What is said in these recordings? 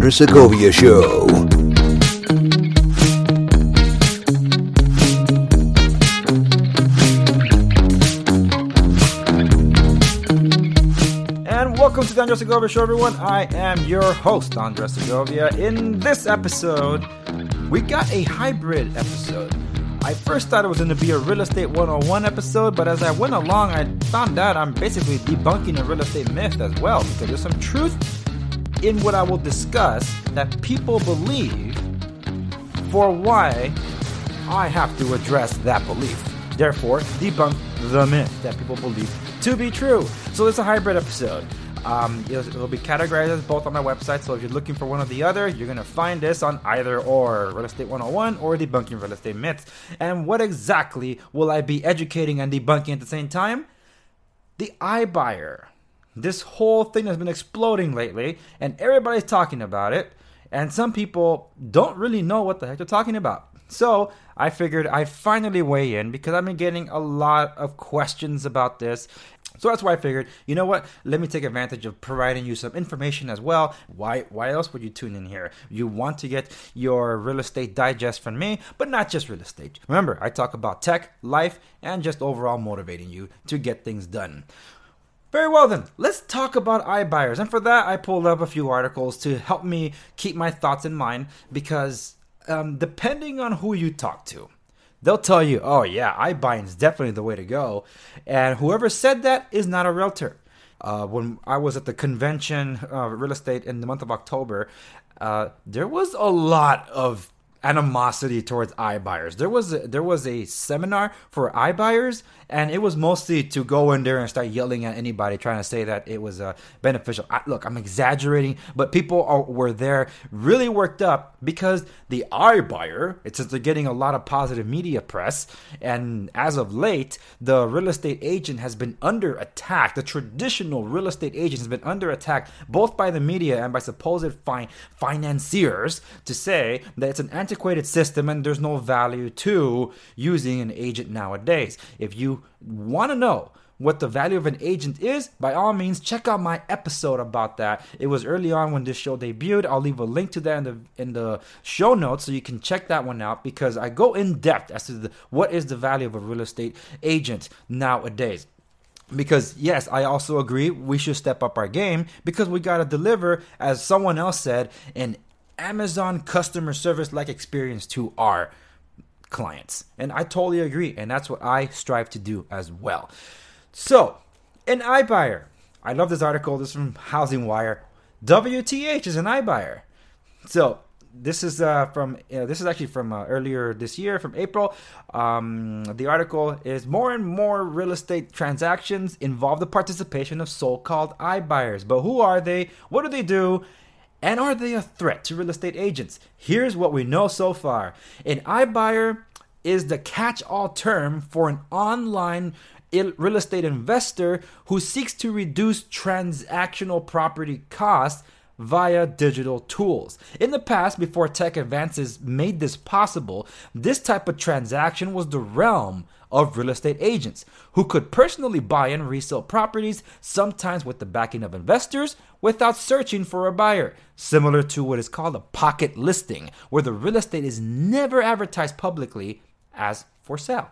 Andres Segovia Show. And welcome to the Andres Segovia Show, everyone. I am your host, Andres Segovia. In this episode, we got a hybrid episode. I first thought it was going to be a Real Estate 101 episode, but as I went along, I found out I'm basically debunking a real estate myth as well, because there's some truth in what I will discuss that people believe for why I have to address that belief. Therefore, debunk the myth that people believe to be true. So it's a hybrid episode. Um, it'll, it'll be categorized as both on my website. So if you're looking for one or the other, you're gonna find this on either or Real Estate 101 or Debunking Real Estate Myths. And what exactly will I be educating and debunking at the same time? The iBuyer. This whole thing has been exploding lately, and everybody's talking about it. And some people don't really know what the heck they're talking about. So I figured I'd finally weigh in because I've been getting a lot of questions about this. So that's why I figured, you know what? Let me take advantage of providing you some information as well. Why why else would you tune in here? You want to get your real estate digest from me, but not just real estate. Remember, I talk about tech, life, and just overall motivating you to get things done. Very well then, let's talk about iBuyers. And for that, I pulled up a few articles to help me keep my thoughts in mind because um, depending on who you talk to, they'll tell you, oh yeah, iBuying is definitely the way to go. And whoever said that is not a realtor. Uh, when I was at the convention, uh, real estate in the month of October, uh, there was a lot of animosity towards iBuyers. There was a, there was a seminar for iBuyers, and it was mostly to go in there and start yelling at anybody trying to say that it was uh, beneficial. I, look, I'm exaggerating, but people are, were there really worked up because the iBuyer, it's they're getting a lot of positive media press, and as of late, the real estate agent has been under attack. The traditional real estate agent has been under attack both by the media and by supposed fi- financiers to say that it's an antiquated system and there's no value to using an agent nowadays. If you want to know what the value of an agent is, by all means, check out my episode about that. It was early on when this show debuted. I'll leave a link to that in the in the show notes so you can check that one out because I go in depth as to the, what is the value of a real estate agent nowadays because yes i also agree we should step up our game because we got to deliver as someone else said an amazon customer service like experience to our clients and i totally agree and that's what i strive to do as well so an ibuyer i love this article this is from HousingWire wth is an ibuyer so this is uh, from uh, this is actually from uh, earlier this year from April. Um, the article is more and more real estate transactions involve the participation of so-called iBuyers. But who are they? What do they do? And are they a threat to real estate agents? Here's what we know so far: an iBuyer is the catch-all term for an online real estate investor who seeks to reduce transactional property costs via digital tools. In the past, before tech advances made this possible, this type of transaction was the realm of real estate agents who could personally buy and resell properties, sometimes with the backing of investors, without searching for a buyer, similar to what is called a pocket listing, where the real estate is never advertised publicly as for sale.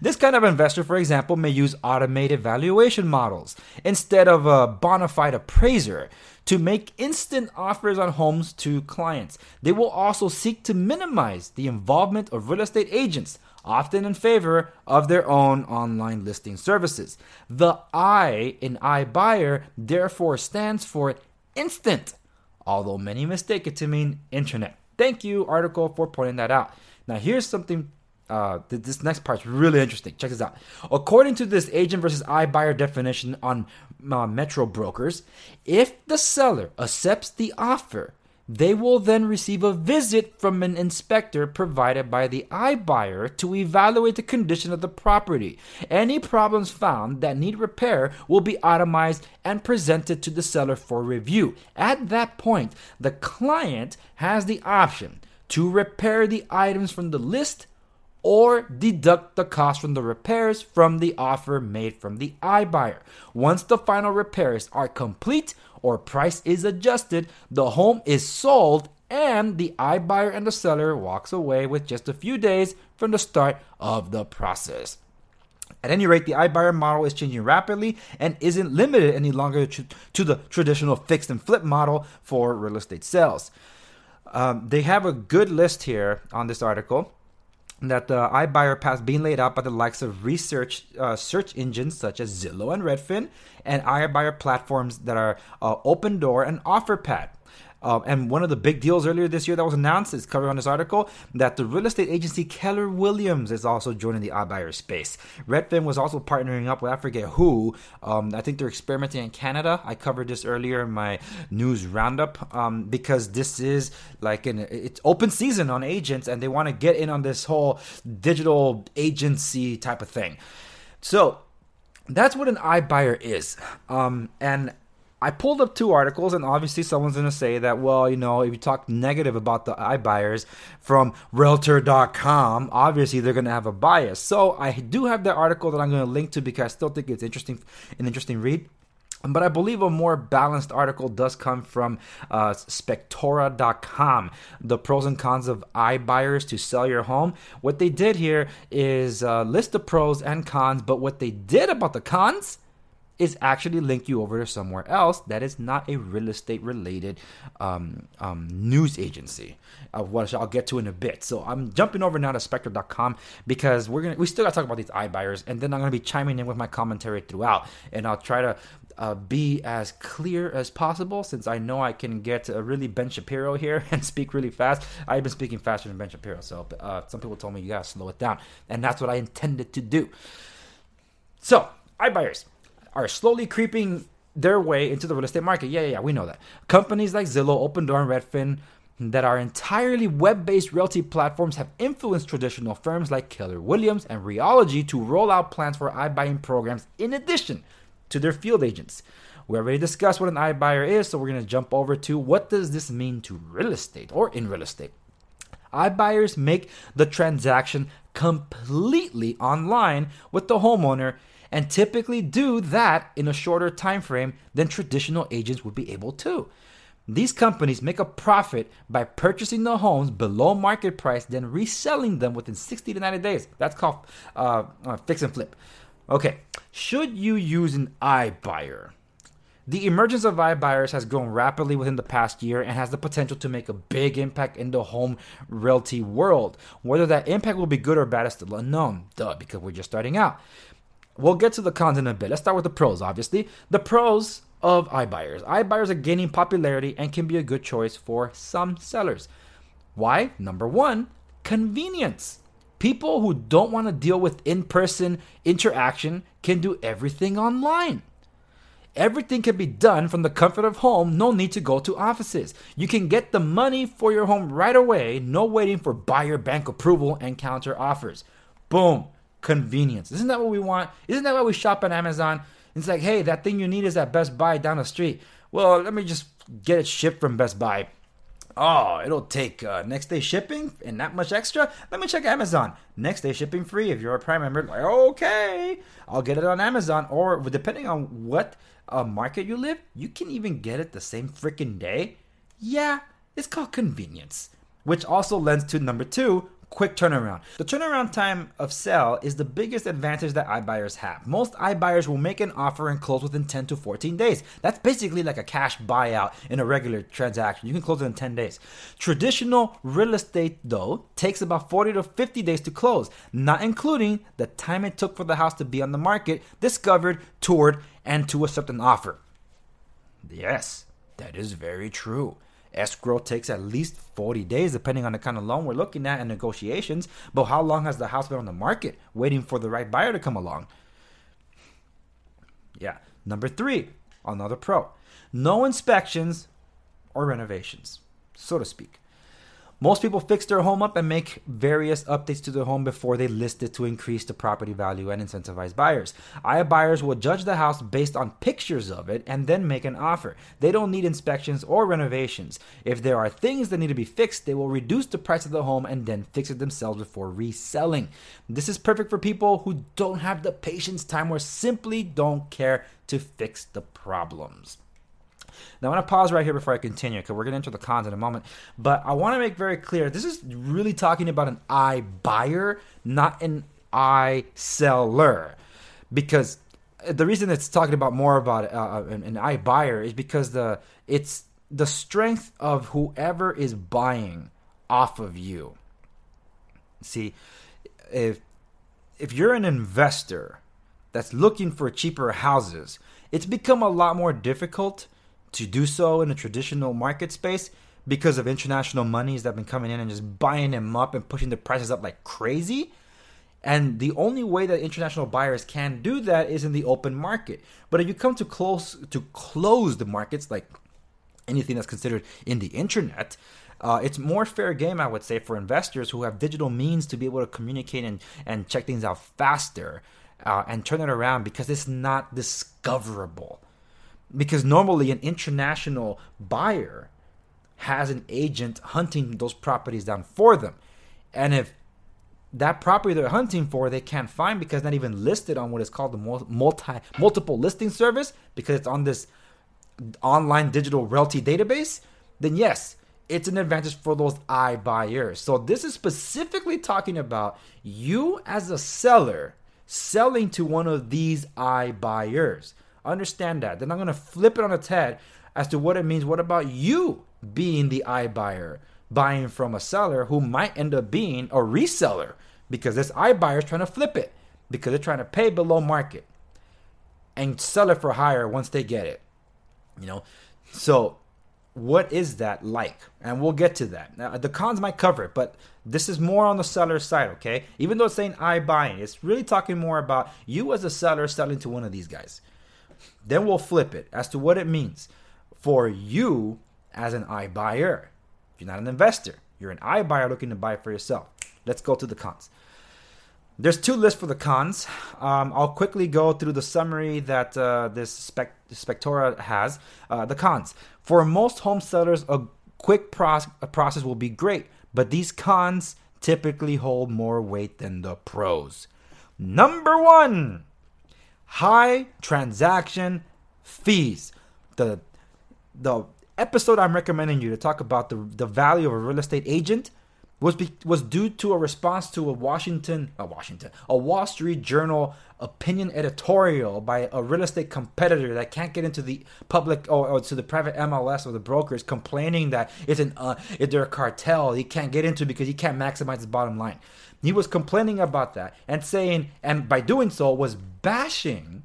This kind of investor, for example, may use automated valuation models instead of a bona fide appraiser to make instant offers on homes to clients. They will also seek to minimize the involvement of real estate agents, often in favor of their own online listing services. The I in iBuyer therefore stands for instant, although many mistake it to mean internet. Thank you, article, for pointing that out. Now, here's something uh, this next part's really interesting. Check this out. According to this agent versus iBuyer definition on uh, Metro Brokers, if the seller accepts the offer, they will then receive a visit from an inspector provided by the iBuyer to evaluate the condition of the property. Any problems found that need repair will be itemized and presented to the seller for review. At that point, the client has the option to repair the items from the list or deduct the cost from the repairs from the offer made from the iBuyer. Once the final repairs are complete or price is adjusted, the home is sold and the iBuyer and the seller walks away with just a few days from the start of the process. At any rate, the iBuyer model is changing rapidly and isn't limited any longer to the traditional fixed and flip model for real estate sales. Um, they have a good list here on this article that the iBuyer path being laid out by the likes of research uh, search engines such as Zillow and Redfin, and iBuyer platforms that are uh, Opendoor and OfferPad. Uh, and one of the big deals earlier this year that was announced is covered on this article that the real estate agency Keller Williams is also joining the iBuyer space. Redfin was also partnering up with I forget who. Um, I think they're experimenting in Canada. I covered this earlier in my news roundup um, because this is like an it's open season on agents and they want to get in on this whole digital agency type of thing. So that's what an iBuyer is. Um, and I pulled up two articles, and obviously someone's going to say that, well, you know, if you talk negative about the iBuyers from Realtor.com, obviously they're going to have a bias. So I do have that article that I'm going to link to because I still think it's interesting, an interesting read. But I believe a more balanced article does come from uh, Spectora.com, the pros and cons of iBuyers to sell your home. What they did here is uh, list the pros and cons, but what they did about the cons is actually link you over to somewhere else that is not a real estate related um, um, news agency. Uh, what I'll get to in a bit. So I'm jumping over now to Spectora.com because we're gonna we still got to talk about these iBuyers, and then I'm gonna be chiming in with my commentary throughout, and I'll try to. Uh, be as clear as possible since I know I can get a really Ben Shapiro here and speak really fast. I've been speaking faster than Ben Shapiro, so uh, some people told me you gotta slow it down, and that's what I intended to do. So, iBuyers are slowly creeping their way into the real estate market. Yeah, yeah, yeah, we know that. Companies like Zillow, Opendoor, and Redfin that are entirely web-based realty platforms have influenced traditional firms like Keller Williams and Realogy to roll out plans for iBuying programs in addition to their field agents. We already discussed what an iBuyer is, so we're going to jump over to what does this mean to real estate or in real estate. iBuyers make the transaction completely online with the homeowner and typically do that in a shorter time frame than traditional agents would be able to. These companies make a profit by purchasing the homes below market price, then reselling them within 60 to 90 days. That's called uh, uh, fix and flip. Okay, should you use an iBuyer? The emergence of iBuyers has grown rapidly within the past year and has the potential to make a big impact in the home realty world. Whether that impact will be good or bad is still unknown, duh, because we're just starting out. We'll get to the cons in a bit. Let's start with the pros, obviously. The pros of iBuyers. iBuyers are gaining popularity and can be a good choice for some sellers. Why? Number one, convenience. People who don't want to deal with in person interaction can do everything online. Everything can be done from the comfort of home, no need to go to offices. You can get the money for your home right away, no waiting for buyer bank approval and counter offers. Boom convenience. Isn't that what we want? Isn't that why we shop on Amazon? It's like, hey, that thing you need is at Best Buy down the street. Well, let me just get it shipped from Best Buy. Oh, it'll take uh, next day shipping and that much extra. Let me check Amazon. Next day shipping free if you're a Prime member. Like, okay, I'll get it on Amazon. Or depending on what uh, market you live, you can even get it the same freaking day. Yeah, it's called convenience. Which also lends to number two, quick turnaround. The turnaround time of sell is the biggest advantage that iBuyers have. Most iBuyers will make an offer and close within 10 to 14 days. That's basically like a cash buyout in a regular transaction. You can close it in 10 days. Traditional real estate, though, takes about 40 to 50 days to close, not including the time it took for the house to be on the market, discovered, toured, and to accept an offer. Yes, that is very true. Escrow takes at least 40 days, depending on the kind of loan we're looking at and negotiations. But how long has the house been on the market waiting for the right buyer to come along? Yeah. Number three, another pro no inspections or renovations, so to speak. Most people fix their home up and make various updates to their home before they list it to increase the property value and incentivize buyers. I buyers will judge the house based on pictures of it and then make an offer. They don't need inspections or renovations. If there are things that need to be fixed, they will reduce the price of the home and then fix it themselves before reselling. This is perfect for people who don't have the patience, time, or simply don't care to fix the problems. Now, I'm going to pause right here before I continue because we're going to enter the cons in a moment. But I want to make very clear this is really talking about an I buyer, not an I seller. Because the reason it's talking about more about uh, an, an I buyer is because the it's the strength of whoever is buying off of you. See, if if you're an investor that's looking for cheaper houses, it's become a lot more difficult to do so in a traditional market space because of international monies that have been coming in and just buying them up and pushing the prices up like crazy. And the only way that international buyers can do that is in the open market. But if you come to close to close the markets, like anything that's considered in the internet, uh, it's more fair game, I would say, for investors who have digital means to be able to communicate and, and check things out faster uh, and turn it around because it's not discoverable. Because normally, an international buyer has an agent hunting those properties down for them. And if that property they're hunting for they can't find because not even listed on what is called the multi multiple listing service because it's on this online digital realty database, then yes, it's an advantage for those I buyers. So this is specifically talking about you as a seller selling to one of these iBuyers. Understand that. Then I'm going to flip it on its head as to what it means. What about you being the iBuyer, buying from a seller who might end up being a reseller because this iBuyer is trying to flip it because they're trying to pay below market and sell it for higher once they get it. You know, so what is that like? And we'll get to that. Now, the cons might cover it, but this is more on the seller side, okay? Even though it's saying I buying, it's really talking more about you as a seller selling to one of these guys. Then we'll flip it as to what it means for you as an I buyer. If you're not an investor, you're an I buyer looking to buy for yourself. Let's go to the cons. There's two lists for the cons. Um, I'll quickly go through the summary that uh, this spec- Spectora has. Uh, the cons. For most home sellers, a quick process will be great, but these cons typically hold more weight than the pros. Number one, high transaction fees. The the episode I'm recommending you to talk about the, the value of a real estate agent was be, was due to a response to a Washington, a Washington, a Wall Street Journal opinion editorial by a real estate competitor that can't get into the public or, or to the private MLS or the brokers, complaining that it's an uh, it's a cartel he can't get into because he can't maximize his bottom line. He was complaining about that and saying, and by doing so, was bashing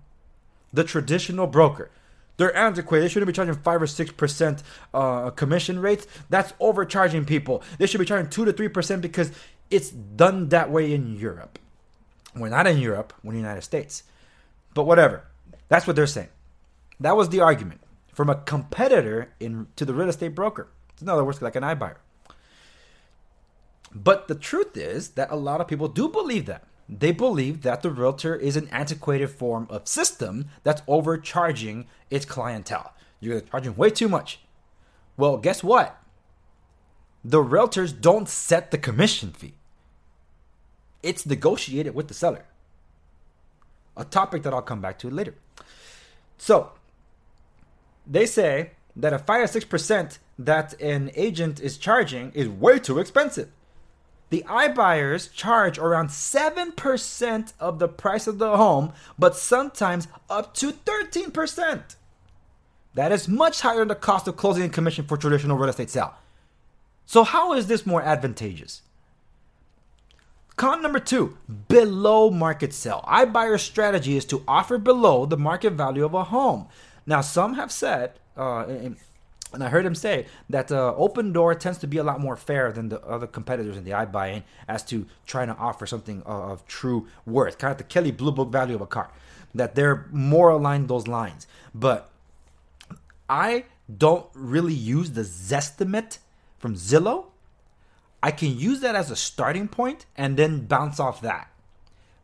the traditional broker. They're antiquated. They shouldn't be charging five or six percent uh, commission rates. That's overcharging people. They should be charging two to three percent because it's done that way in Europe. We're not in Europe. We're in the United States. But whatever. That's what they're saying. That was the argument from a competitor in to the real estate broker. In other words, like an iBuyer. But the truth is that a lot of people do believe that. They believe that the realtor is an antiquated form of system that's overcharging its clientele. You're charging way too much. Well, guess what? The realtors don't set the commission fee. It's negotiated with the seller. A topic that I'll come back to later. So, they say that a 5 or 6% that an agent is charging is way too expensive. The iBuyers charge around 7% of the price of the home, but sometimes up to 13%. That is much higher than the cost of closing and commission for traditional real estate sale. So, how is this more advantageous? Con number two, below market sale. iBuyer strategy is to offer below the market value of a home. Now, some have said, uh, and I heard him say that uh, Opendoor tends to be a lot more fair than the other competitors in the iBuying as to trying to offer something of true worth, kind of the Kelley Blue Book value of a car. That they're more aligned those lines. But I don't really use the Zestimate from Zillow. I can use that as a starting point and then bounce off that.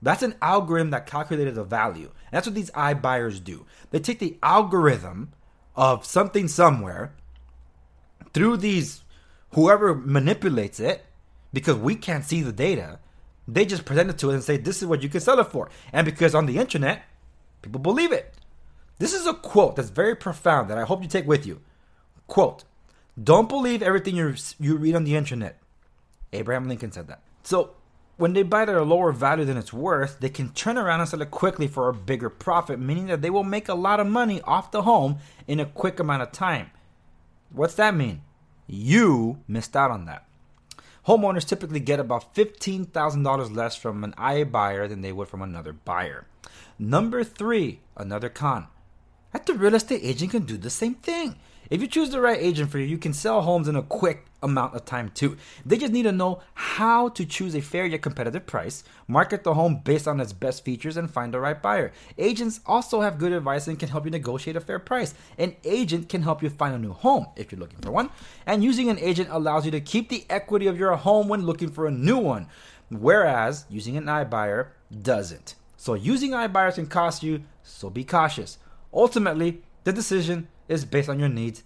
That's an algorithm that calculated the value. And that's what these iBuyers do. They take the algorithm of something somewhere through these whoever manipulates it because we can't see the data they just present it to us and say this is what you can sell it for and because on the internet people believe it This is a quote that's very profound that I hope you take with you. Quote, don't believe everything you you read on the internet. Abraham Lincoln said that. So when they buy it at a lower value than it's worth, they can turn around and sell it quickly for a bigger profit, meaning that they will make a lot of money off the home in a quick amount of time. What's that mean? You missed out on that. Homeowners typically get about $15,000 less from an iBuyer than they would from another buyer. Number three, another con. That the real estate agent can do the same thing. If you choose the right agent for you, you can sell homes in a quick amount of time too. They just need to know how to choose a fair yet competitive price, market the home based on its best features, and find the right buyer. Agents also have good advice and can help you negotiate a fair price. An agent can help you find a new home if you're looking for one, and using an agent allows you to keep the equity of your home when looking for a new one, whereas using an iBuyer doesn't. So using iBuyers can cost you, so be cautious. Ultimately, the decision is based on your needs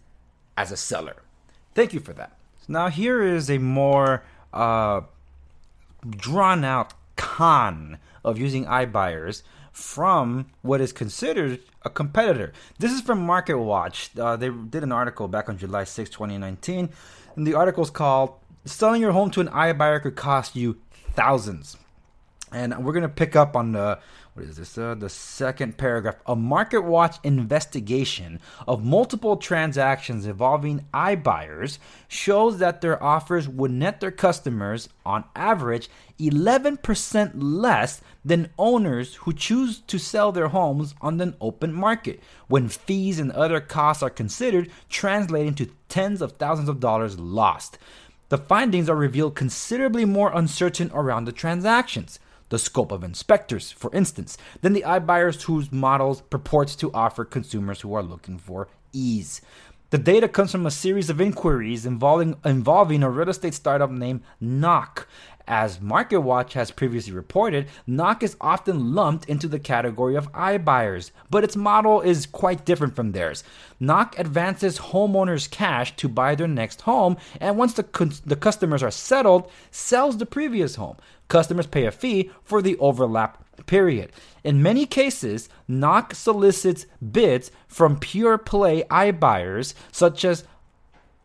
as a seller. Thank you for that. Now, here is a more uh, drawn out con of using iBuyers from what is considered a competitor. This is from MarketWatch. Uh, they did an article back on July 6, 2019, and the article is called Selling Your Home to an iBuyer Could Cost You Thousands. And we're going to pick up on the what is this? Uh, the second paragraph. A MarketWatch investigation of multiple transactions involving iBuyers shows that their offers would net their customers, on average, 11% less than owners who choose to sell their homes on the open market, when fees and other costs are considered, translating to tens of thousands of dollars lost. The findings are revealed considerably more uncertain around the transactions the scope of inspectors, for instance, than the iBuyers whose models purports to offer consumers who are looking for ease. The data comes from a series of inquiries involving, involving a real estate startup named Knock, as MarketWatch has previously reported, Knock is often lumped into the category of iBuyers, but its model is quite different from theirs. Knock advances homeowners cash to buy their next home, and once the, the customers are settled, sells the previous home. Customers pay a fee for the overlap period. In many cases, Knock solicits bids from pure play iBuyers, such as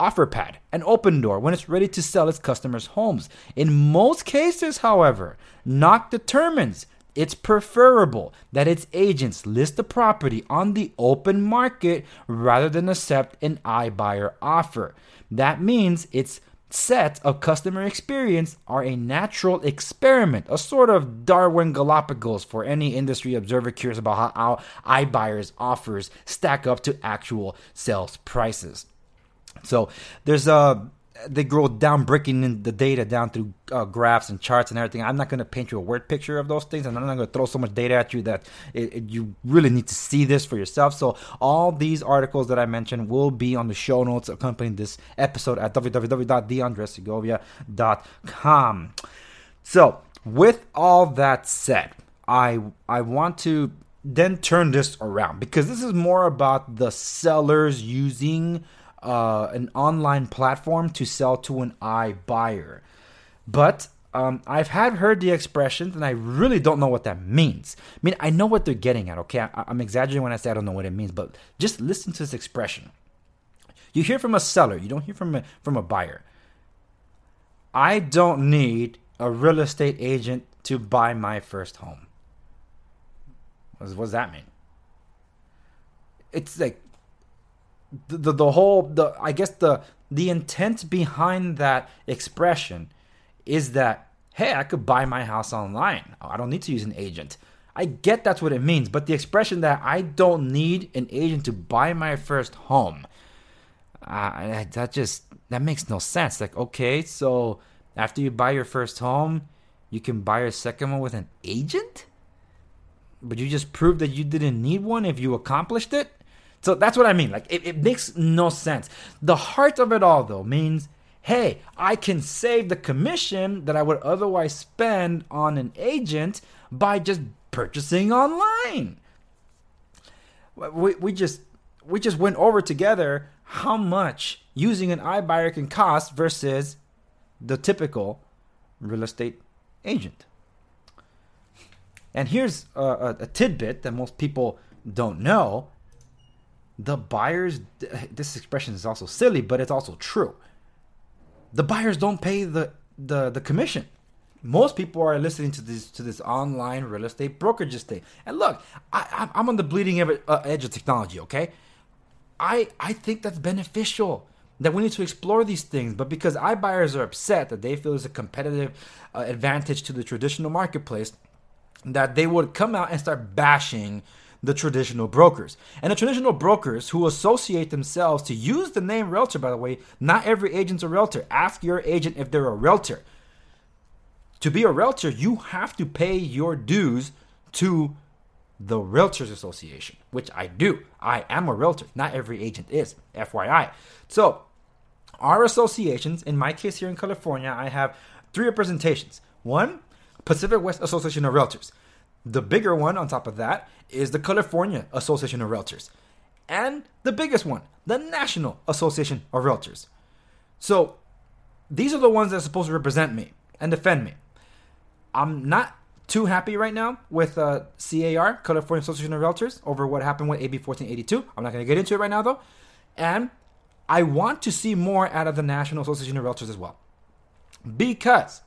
OfferPad, and Opendoor when it's ready to sell its customers' homes. In most cases, however, Knock determines it's preferable that its agents list the property on the open market rather than accept an iBuyer offer. That means its set of customer experience are a natural experiment, a sort of Darwin Galapagos for any industry observer curious about how iBuyers offers stack up to actual sales prices. So there's a they grow down breaking in the data down through uh, graphs and charts and everything. I'm not going to paint you a word picture of those things, and I'm not going to throw so much data at you that it, it, you really need to see this for yourself. So all these articles that I mentioned will be on the show notes accompanying this episode at www.theandressegovia.com. So with all that said, I I want to then turn this around because this is more about the sellers using uh, an online platform to sell to an iBuyer. But um, I've had heard the expressions, and I really don't know what that means. I mean, I know what they're getting at. Okay, I, am exaggerating when I say I don't know what it means, but just listen to this expression. You hear from a seller, you don't hear from a, from a buyer. I don't need a real estate agent to buy my first home. What does, what does that mean? It's like the, the, whole the I guess the the intent behind that expression is that hey, I could buy my house online. I don't need to use an agent. I get that's what it means, but the expression that I don't need an agent to buy my first home, uh, that just that makes no sense. Like, okay, so after you buy your first home, you can buy your second one with an agent, but you just proved that you didn't need one if you accomplished it. So that's what I mean. Like, it, it makes no sense. The heart of it all, though, means hey, I can save the commission that I would otherwise spend on an agent by just purchasing online. We, we just we just went over together how much using an iBuyer can cost versus the typical real estate agent. And here's a, a, a tidbit that most people don't know the buyers this expression is also silly but it's also true. The buyers don't pay the the, the commission. Most people are listening to this to this online real estate brokerage thing and look I, i'm on the bleeding uh, edge of technology okay? I i think that's beneficial that we need to explore these things. But because i buyers are upset that they feel there's a competitive uh, advantage to the traditional marketplace that they would come out and start bashing the traditional brokers. And the traditional brokers who associate themselves to use the name realtor, by the way, not every agent's a realtor. Ask your agent if they're a realtor. To be a realtor, you have to pay your dues to the Realtors Association, which I do. I am a realtor. Not every agent is, FYI. So, our associations, in my case here in California, I have three representations. One, Pacific West Association of Realtors. The bigger one on top of that is the California Association of Realtors. And the biggest one, the National Association of Realtors. So these are the ones that are supposed to represent me and defend me. I'm not too happy right now with uh, CAR, California Association of Realtors, over what happened with AB 1482. I'm not going to get into it right now though. And I want to see more out of the National Association of Realtors as well. Because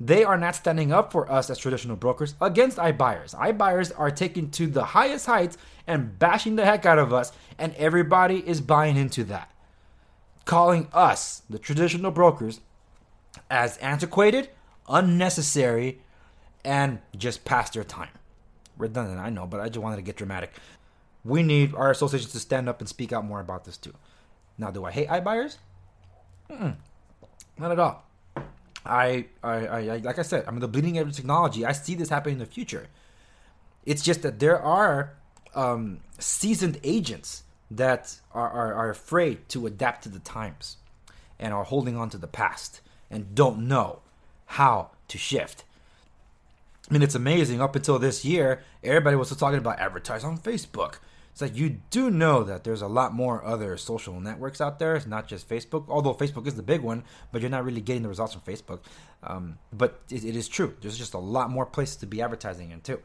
they are not standing up for us as traditional brokers against iBuyers. iBuyers are taking to the highest heights and bashing the heck out of us, and everybody is buying into that. Calling us, the traditional brokers, as antiquated, unnecessary, and just past their time. Redundant, I know, but I just wanted to get dramatic. We need our associations to stand up and speak out more about this too. Now, do I hate iBuyers? Mm-mm, not at all. I, I, I, like I said, I'm the bleeding edge of technology. I see this happening in the future. It's just that there are um, seasoned agents that are, are, are afraid to adapt to the times and are holding on to the past and don't know how to shift. I mean, it's amazing. Up until this year, everybody was still talking about advertise on Facebook. It's like you do know that there's a lot more other social networks out there. It's not just Facebook, although Facebook is the big one, but you're not really getting the results from Facebook. Um, but it, it is true. There's just a lot more places to be advertising in too.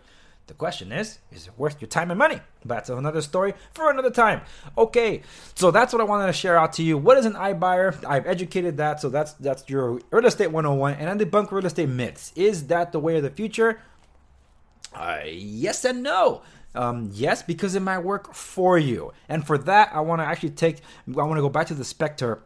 The question is, is it worth your time and money? That's another story for another time. Okay, so that's what I wanted to share out to you. What is an iBuyer? I've educated that, so that's that's your real estate 101, and I debunk real estate myths. Is that the way of the future? Uh, yes and no. Um, yes, because it might work for you. And for that, I want to actually take, I want to go back to the Spector,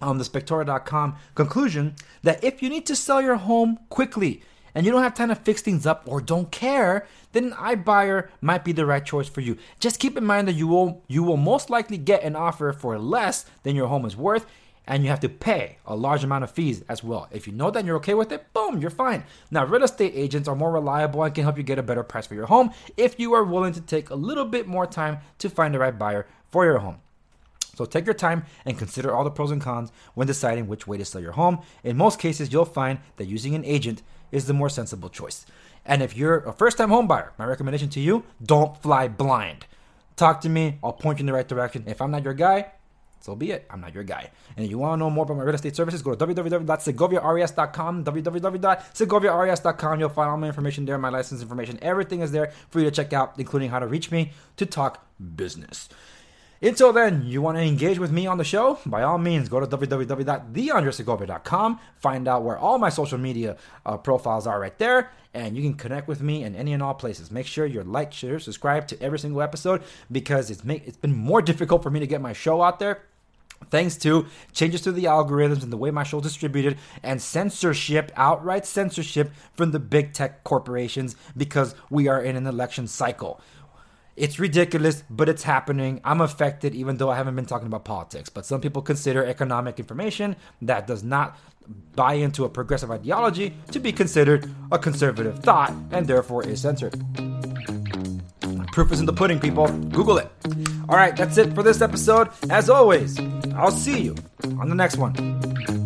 um, the Spectora.com conclusion that if you need to sell your home quickly and you don't have time to fix things up or don't care, then an iBuyer might be the right choice for you. Just keep in mind that you will you will most likely get an offer for less than your home is worth and you have to pay a large amount of fees as well. If you know that you're okay with it, boom, you're fine. Now, real estate agents are more reliable and can help you get a better price for your home if you are willing to take a little bit more time to find the right buyer for your home. So take your time and consider all the pros and cons when deciding which way to sell your home. In most cases, you'll find that using an agent is the more sensible choice. And if you're a first time home buyer, my recommendation to you, don't fly blind. Talk to me, I'll point you in the right direction. If I'm not your guy, so be it. I'm not your guy. And if you want to know more about my real estate services, go to www.segoviares.com, www.segoviares.com. You'll find all my information there, my license information. Everything is there for you to check out, including how to reach me to talk business. Until then, you want to engage with me on the show? By all means, go to www.theandressegovia.com. Find out where all my social media uh, profiles are right there, and you can connect with me in any and all places. Make sure you like, share, subscribe to every single episode because it's make, it's been more difficult for me to get my show out there thanks to changes to the algorithms and the way my show is distributed and censorship outright censorship from the big tech corporations because we are in an election cycle it's ridiculous, but it's happening. I'm affected, even though I haven't been talking about politics. But some people consider economic information that does not buy into a progressive ideology to be considered a conservative thought and therefore is censored. Proof is in the pudding, people. Google it. All right, that's it for this episode. As always, I'll see you on the next one.